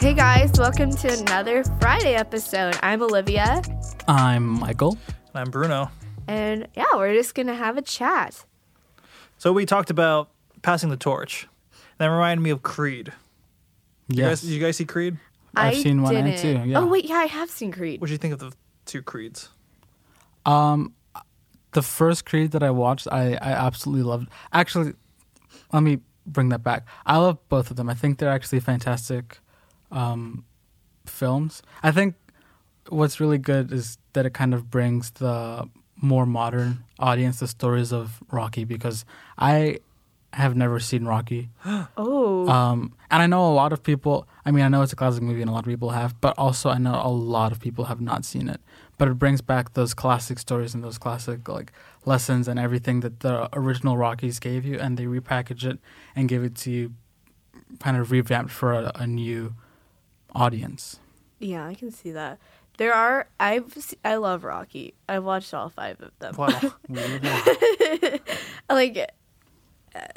Hey guys, welcome to another Friday episode. I'm Olivia, I'm Michael. And I'm Bruno. and yeah, we're just gonna have a chat. So we talked about passing the torch. That reminded me of Creed. You Yes. guys, did you guys see Creed? I've I seen one and didn't- two, yeah. Oh wait, yeah, I have seen Creed. What do you think of the two Creeds? Um, the first Creed that I watched, I, I absolutely loved. Actually, let me bring that back. I love both of them. I think they're actually fantastic um, films. I think what's really good is that it kind of brings the more modern audience the stories of Rocky because I have never seen Rocky. Oh, Um, and I know a lot of people. I mean, I know it's a classic movie, and a lot of people have. But also, I know a lot of people have not seen it. But it brings back those classic stories and those classic like lessons and everything that the original Rockies gave you, and they repackage it and give it to you, kind of revamped for a, a new audience. yeah, I can see that. There are I've se- I love Rocky. I've watched all five of them. Wow. like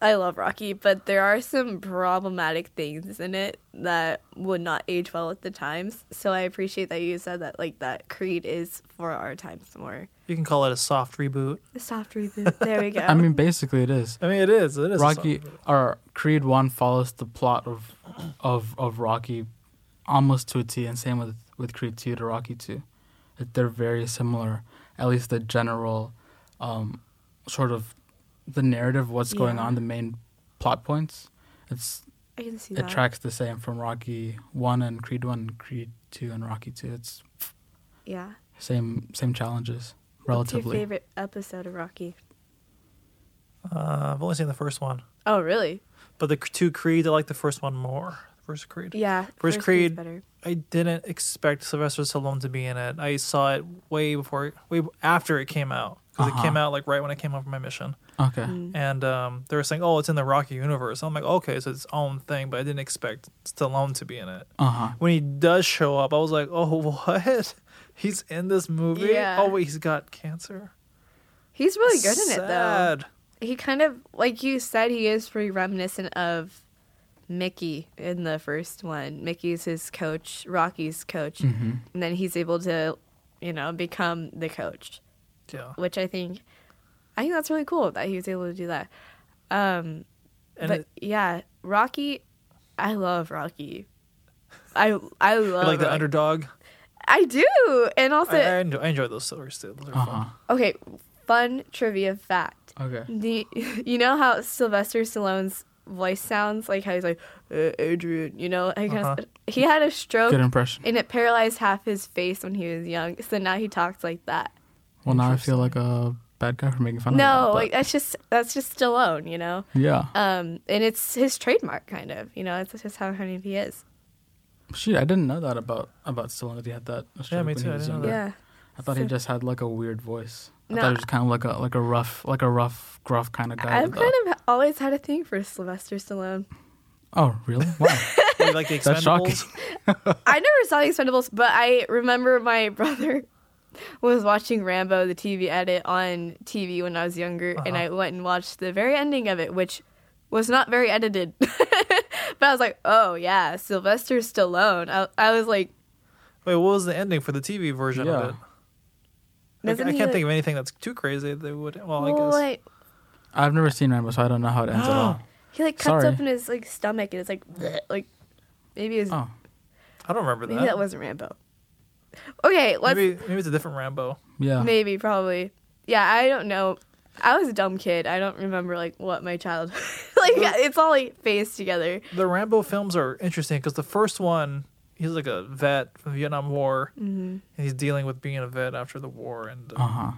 I love Rocky, but there are some problematic things in it that would not age well at the times. So I appreciate that you said that like that Creed is for our times more. you can call it a soft reboot. A soft reboot. There we go. I mean, basically, it is. I mean, it is. It is. Rocky soft reboot. or Creed One follows the plot of of of Rocky almost to a T, and same with with Creed Two to Rocky Two. They're very similar. At least the general, um, sort of, the narrative, what's going Yeah. on, the main plot points. It's I can see it that. tracks the same from Rocky One and Creed One, and Creed Two and Rocky Two. It's Yeah. same same challenges What's your favorite episode of Rocky? Uh, I've only seen the first one, Oh, really? but the two Creed, I like the first one more. First Creed. Yeah. First Creed's Creed- I didn't expect Sylvester Stallone to be in it. I saw it way before, way after it came out because Uh-huh. it came out like right when I came home from my mission. Okay. Mm. and um, they were saying, "Oh, it's in the Rocky universe." I'm like, "Okay, so it's its own thing," but I didn't expect Stallone to be in it. Uh huh. When he does show up, I was like, "Oh, what? He's in this movie? Yeah. Oh, wait, he's got cancer." He's really good in it, though. He kind of, like you said, he is pretty reminiscent of Mickey in the first one. Mickey's his coach, Rocky's coach. hmm And then he's able to, you know, become the coach, Yeah, which I think, I think that's really cool that he was able to do that. Um, and but it, yeah, Rocky, I love Rocky. I I love like the Rocky. underdog. I do, and also I, I, enjoy, I enjoy those stories too. Those are Uh fun. okay, fun trivia fact. Okay. The, you know how Sylvester Stallone's voice sounds like how he's like uh, Adrian, you know, I guess Uh-huh. he had a stroke Good impression. and it paralyzed half his face when he was young. So now he talks like that. Well, now I feel like a bad guy for making fun of No, that, like that's just that's just Stallone, you know. yeah. Um, and it's his trademark, kind of. You know, it's just how kind of he is. Shoot, I didn't know that about about Stallone that he had that. stroke me when too, He I was didn't know younger. Yeah. I thought he just had like a weird voice. I No, thought he was kind of like a like a rough like a rough gruff kind of guy. I've kind of always had a thing for Sylvester Stallone. Oh, really? Wow. Like the That's shocking. Expendables? I never saw The Expendables, but I remember my brother was watching Rambo, the TV edit, on TV when I was younger, and Uh-huh. I went and watched the very ending of it, which was not very edited. but I was like, oh, yeah, Sylvester Stallone. I, I was like, Wait, what was the ending for the TV version Yeah. of it? I, I can't like- think of anything that's too crazy. They would. Well, I guess. like, I've never seen Rambo, so I don't know how it ends at all. he like cuts Sorry. open his like stomach, and it's like, bleh, like maybe his, Oh, I don't remember maybe that. that wasn't Rambo. Okay, let's maybe maybe it's a different Rambo. yeah. Maybe, probably. Yeah, I don't know. I was a dumb kid. I don't remember like what my child like. It's all like phased together. The Rambo films are interesting because the first one, he's like a vet from the Vietnam War, Mm-hmm. and he's dealing with being a vet after the war, and uh, Uh huh.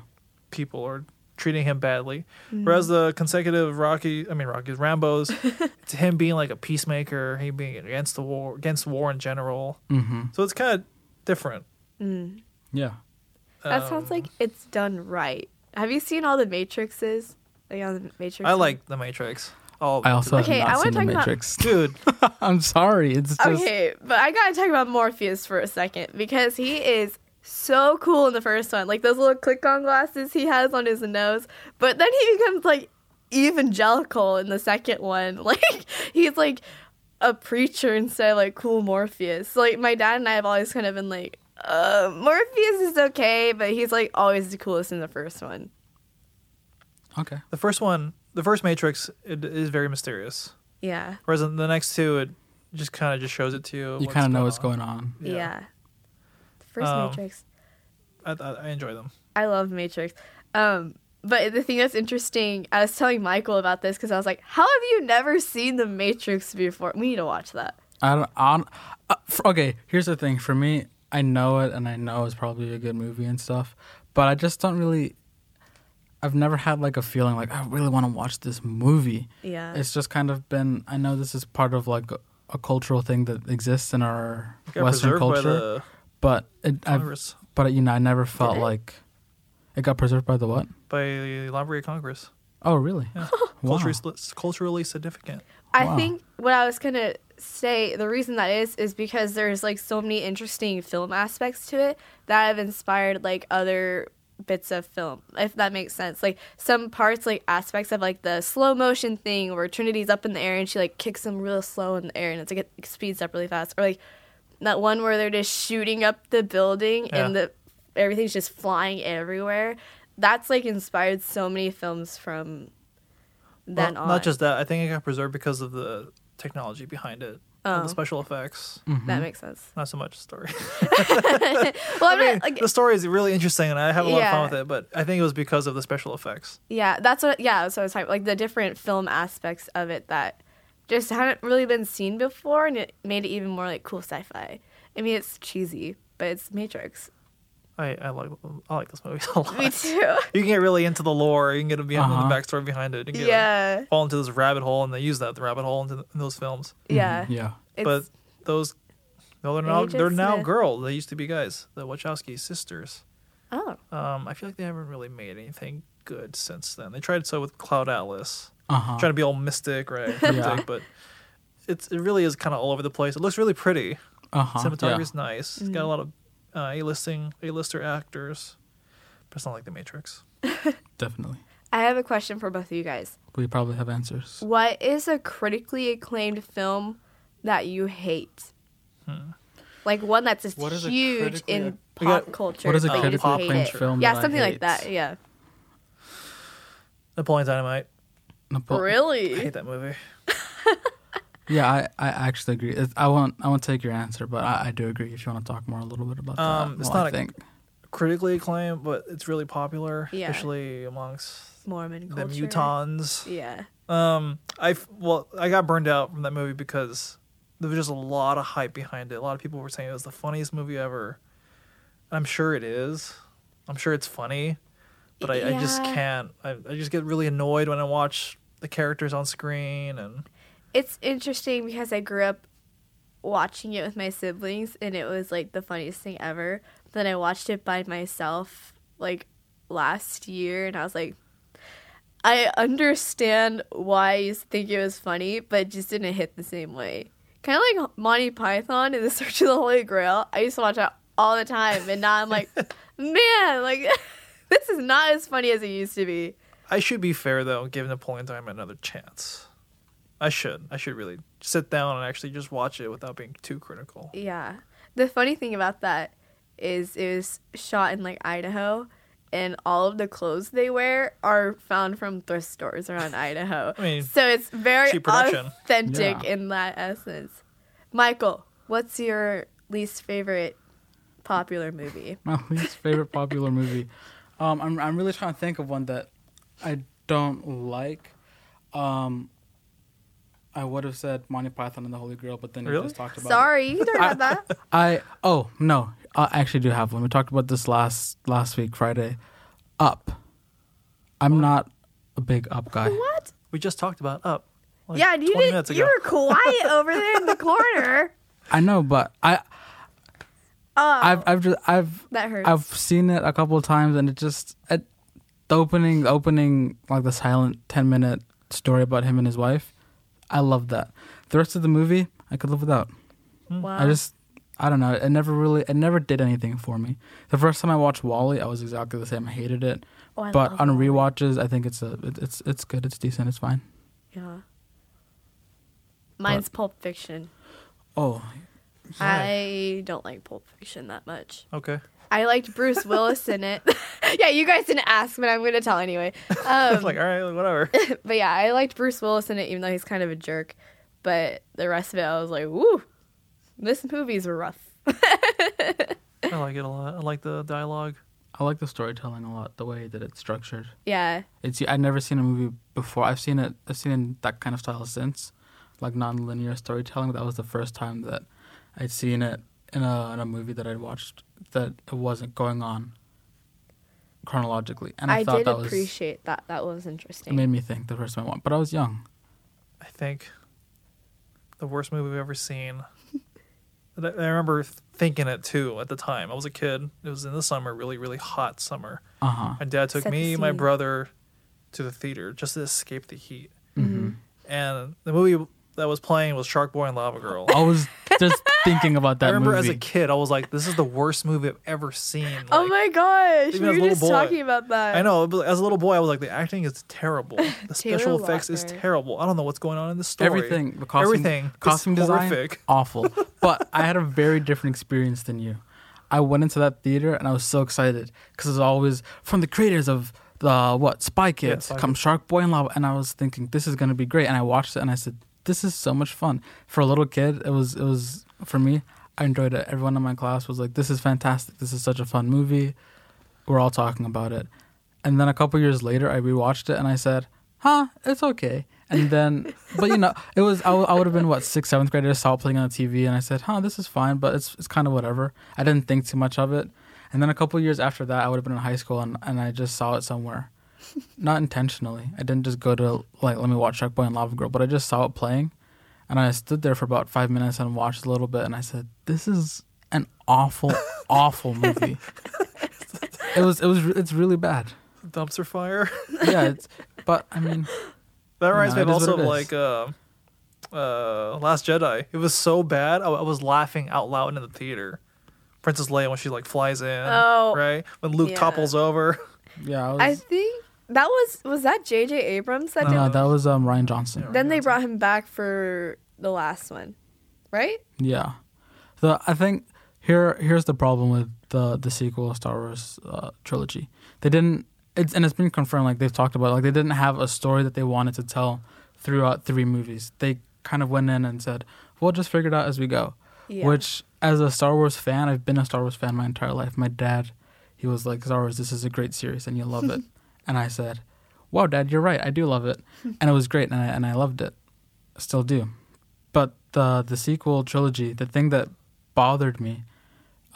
people are treating him badly. Mm-hmm. Whereas the consecutive Rocky, I mean Rocky's Rambo's, it's him being like a peacemaker, he being against the war, against war in general. Mm-hmm. So it's kind of different. Mm. Yeah. That sounds Um, like it's done right. Have you seen all the Matrixes? Like all the Matrix. I like The Matrix. All I also Okay, have I not wanna seen The talk about- Matrix. dude. I'm sorry. It's just Okay, but I gotta talk about Morpheus for a second because he is so cool in the first one. Like those little click-on glasses he has on his nose, but then he becomes like evangelical in the second one. Like he's like a preacher instead of like cool Morpheus. Like my dad and I have always kind of been like, uh, Morpheus is okay, but he's like always the coolest in the first one. Okay. The first one, the first Matrix, it is very mysterious. Yeah. Whereas in the next two, it just kind of just shows it to you. You kind of know what's going on. Yeah. The first Um, Matrix. I, I, I enjoy them. I love Matrix. Um, but the thing that's interesting, I was telling Michael about this because I was like, "How have you never seen the Matrix before? We need to watch that." I don't. I don't uh, f- okay, here's the thing. For me, I know it, and I know it's probably a good movie and stuff, but I just don't really. I've never had like a feeling like I really want to watch this movie. Yeah. It's just kind of been. I know this is part of like a, a cultural thing that exists in our Western culture, but it, I've, Congress, but you know, I never felt it? like it got preserved by the what? by the Library of Congress. Oh, really? Yeah. Wow. Culturally, culturally significant. I Wow. think what I was gonna say, the reason that is, is because there's like so many interesting film aspects to it that have inspired like other bits of film, if that makes sense. Like some parts, like aspects of like the slow motion thing where Trinity's up in the air and she like kicks him real slow in the air and it's like it speeds up really fast, or like that one where they're just shooting up the building and the everything's just flying everywhere. That's like inspired so many films from then Well, on. Not just that. I think it got preserved because of the technology behind it, and Oh. the special effects. Mm-hmm. that makes sense. Not so much the story. well, I mean, not, like, the story is really interesting, and I have a lot of fun with it. But I think it was because of the special effects. yeah, that's what. Yeah, so I was talking like the different film aspects of it that just hadn't really been seen before, and it made it even more like cool sci-fi. I mean, it's cheesy, but it's Matrix. I, I like I like this movie a lot. Me too. You can get really into the lore. You can get behind Uh-huh. the backstory behind it. You can get, yeah, fall into this rabbit hole, and they use that the rabbit hole into in those films. yeah. Yeah. It's, but those, no, they're now they're now Smith. girls. They used to be guys. The Wachowski sisters. oh, Um, I feel like they haven't really made anything good since then. They tried so with Cloud Atlas, Uh huh. trying to be all mystic, right? Yeah. But it's it really is kind of all over the place. It looks really pretty. Uh huh. Cinematography is nice. It's Mm-hmm. got a lot of uh, A-listing, A-lister actors, but it's not like The Matrix. Definitely. I have a question for both of you guys. We probably have answers. What is a critically acclaimed film that you hate? Like one that's just What is huge in ac- pop got- culture. What is a but critically acclaimed it. film Yeah, that I something like that. Yeah. Napoleon Dynamite. Napo- really? I hate that movie. Yeah, I, I actually agree. It, I won't I won't take your answer, but I, I do agree. If you want to talk more a little bit about Um, that, it's well, not I a- think Critically acclaimed, but it's really popular, Yeah. especially amongst Mormon the culture. mutons. Yeah. Um, I f- well, I got burned out from that movie because there was just a lot of hype behind it. A lot of people were saying it was the funniest movie ever. And I'm sure it is. I'm sure it's funny, but I, I just can't. I, I just get really annoyed when I watch the characters on screen and It's interesting because I grew up watching it with my siblings and it was like the funniest thing ever. Then I watched it by myself like last year and I was like I understand why you think it was funny, but it just didn't hit the same way. Kind of like Monty Python and the Search of the Holy Grail. I used to watch that all the time, and now I'm like, man, like this is not as funny as it used to be. I should be fair though, and give Napoleon Dynamite another chance. I should. I should really sit down and actually just watch it without being too critical. Yeah. The funny thing about that is it was shot in like Idaho and all of the clothes they wear are found from thrift stores around Idaho. I mean, so it's very authentic Yeah. in that essence. Michael, what's your least favorite popular movie? my least favorite popular movie. Um, I'm I'm really trying to think of one that I don't like. Um, I would have said Monty Python and the Holy Grail, but then you just talked about. it. Sorry, you don't have that. I oh no, I actually do have one. We talked about this last last week Friday. Up. I'm not a big Up guy. What? We just talked about Up. like yeah, you didn't. You were quiet over there in the corner. I know, but I Oh, I've I've just I've that hurts. I've seen it a couple of times, and it just it, the opening, the opening, like the silent ten minute story about him and his wife. I love that. The rest of the movie, I could live without. Hmm. wow. I just, I don't know. It never really, it never did anything for me. The first time I watched WALL-E, I was exactly the same. I hated it. Oh, I but on that one. rewatches, I think it's a it, it's it's good. It's decent. It's fine. Yeah. Mine's Pulp Fiction. Oh, I don't like Pulp Fiction that much. Okay. I liked Bruce Willis in it. yeah, you guys didn't ask, but I'm gonna tell anyway. Um, like all right, whatever. but yeah, I liked Bruce Willis in it, even though he's kind of a jerk. But the rest of it, I was like, woo, this movie's rough. I like it a lot. I like the dialogue. I like the storytelling a lot. The way that it's structured. Yeah, It's I've never seen a movie before. I've seen it. I've seen it that kind of style since, like non-linear storytelling. That was the first time that I'd seen it in a in a movie that I'd watched that it wasn't going on chronologically. And I, I, thought did that was appreciate that. That was interesting. it made me think the first time I went. But I was young. I think the worst movie we've ever seen. I I remember thinking it too at the time. I was a kid. It was in the summer, really, really hot summer. Uh huh. My dad took Set the me, my brother, to the theater just to escape the heat. Mm-hmm. And the movie that was playing was Shark Boy and Lava Girl. I was just thinking about that I remember movie. as a kid, I was like, "This is the worst movie I've ever seen." oh my gosh, we as were just boy- talking about that. I know, as a little boy, I was like, "The acting is terrible. The special Taylor effects is terrible. I don't know what's going on in the story. Everything, the costume, Everything. It's costume design, horrific. awful. But I had a very different experience than you. I went into that theater and I was so excited because it's always from the creators of the what Spy Kids, Spy come Kids. Shark Boy and Lava, and I was thinking this is gonna be great. And I watched it and I said, this is so much fun for a little kid. It was it was for me. I enjoyed it. Everyone in my class was like, this is fantastic. This is such a fun movie. We're all talking about it. And then a couple years later, I rewatched it and I said, huh, it's okay. And then, but you know, it was, I, I would have been what, sixth, seventh grade. I saw it playing on the TV and I said, huh, this is fine, but it's, it's kind of whatever. I didn't think too much of it. And then a couple years after that, I would have been in high school and, and I just saw it somewhere. Not intentionally. I didn't just go to, like, let me watch and Lava Girl, but I just saw it playing. And I stood there for about five minutes and watched a little bit and I said, this is an awful, awful movie. It was, it was, it's really bad. Dumpster fire. Yeah, it's, but I mean, That reminds No, me it of also what it is. like uh, uh, Last Jedi. It was so bad, I, I was laughing out loud in the theater. Princess Leia when she like flies in, Oh, right? When Luke yeah. topples over. yeah, I was. I think that was was that J.J. Abrams that no, did. No, that was um Rian Johnson. then they brought him back for the last one, right? Yeah, the I think here here's the problem with the the sequel Star Wars uh, trilogy. They didn't. It's and it's been confirmed. Like they've talked about. Like they didn't have a story that they wanted to tell throughout three movies. They kind of went in and said, "We'll just figure it out as we go." Yeah. Which, as a Star Wars fan, I've been a Star Wars fan my entire life. My dad, he was like, "Star Wars, this is a great series, and you love it." and I said, "Wow, Dad, you're right. I do love it, and it was great, and I and I loved it, still do." But the the sequel trilogy, the thing that bothered me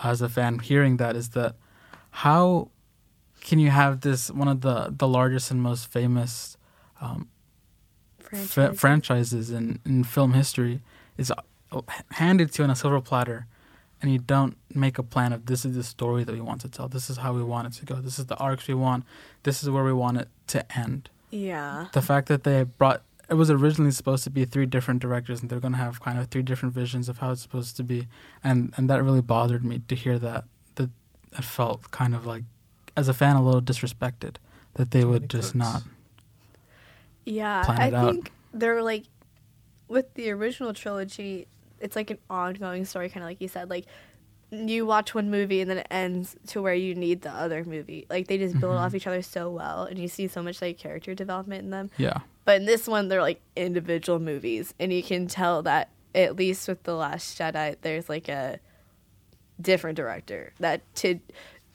as a fan hearing that is that how can you have this one of the the largest and most famous um, Franchise. fra- franchises in, in film history is uh, handed to you on a silver platter and you don't make a plan of this is the story that we want to tell this is how we want it to go this is the arcs we want this is where we want it to end yeah. the fact that they brought it was originally supposed to be three different directors and they're going to have kind of three different visions of how it's supposed to be and and that really bothered me to hear that that it felt kind of like as a fan a little disrespected that they would just cooks. not Yeah, plan I it out. think they're like with the original trilogy, it's like an ongoing story, kind of like you said. Like you watch one movie and then it ends to where you need the other movie. Like they just build Mhm. off each other so well, and you see so much like character development in them. yeah But in this one, they're like individual movies, and you can tell that at least with the Last Jedi, there's like a different director that did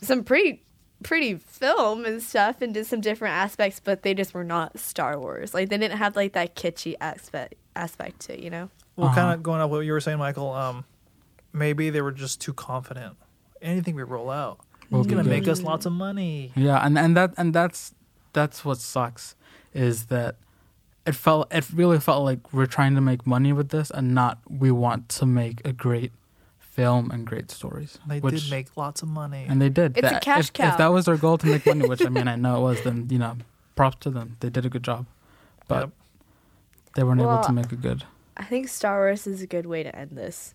some pretty pretty film and stuff and did some different aspects but they just were not star wars like they didn't have like that kitschy aspect aspect to it you know Well, Uh-huh. kind of going off what you were saying, Michael. Um, maybe they were just too confident. Anything we roll out, Will it's gonna good. make us lots of money. Yeah, and and that and that's that's what sucks is that it felt it really felt like we're trying to make money with this and not we want to make a great film and great stories. They which, did make lots of money. and they did. It's a That- cash if, cow. If that was their goal to make money, which I mean I know it was, then you know, props to them. They did a good job, but Yep. they weren't able to make a good. I think star wars is a good way to end this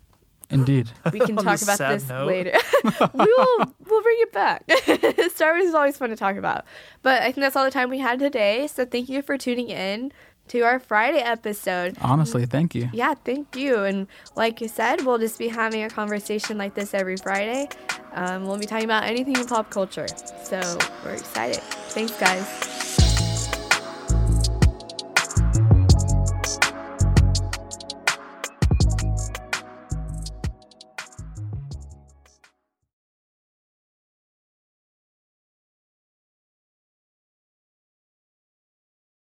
Indeed. We can talk about this note. later. we will we'll bring it back. Star Wars is always fun to talk about. But I think that's all the time we had today. So thank you for tuning in to our Friday episode. Honestly, thank you. Yeah, thank you. And like you said, we'll just be having a conversation like this every Friday. Um, we'll be talking about anything in pop culture. So we're excited. Thanks, guys.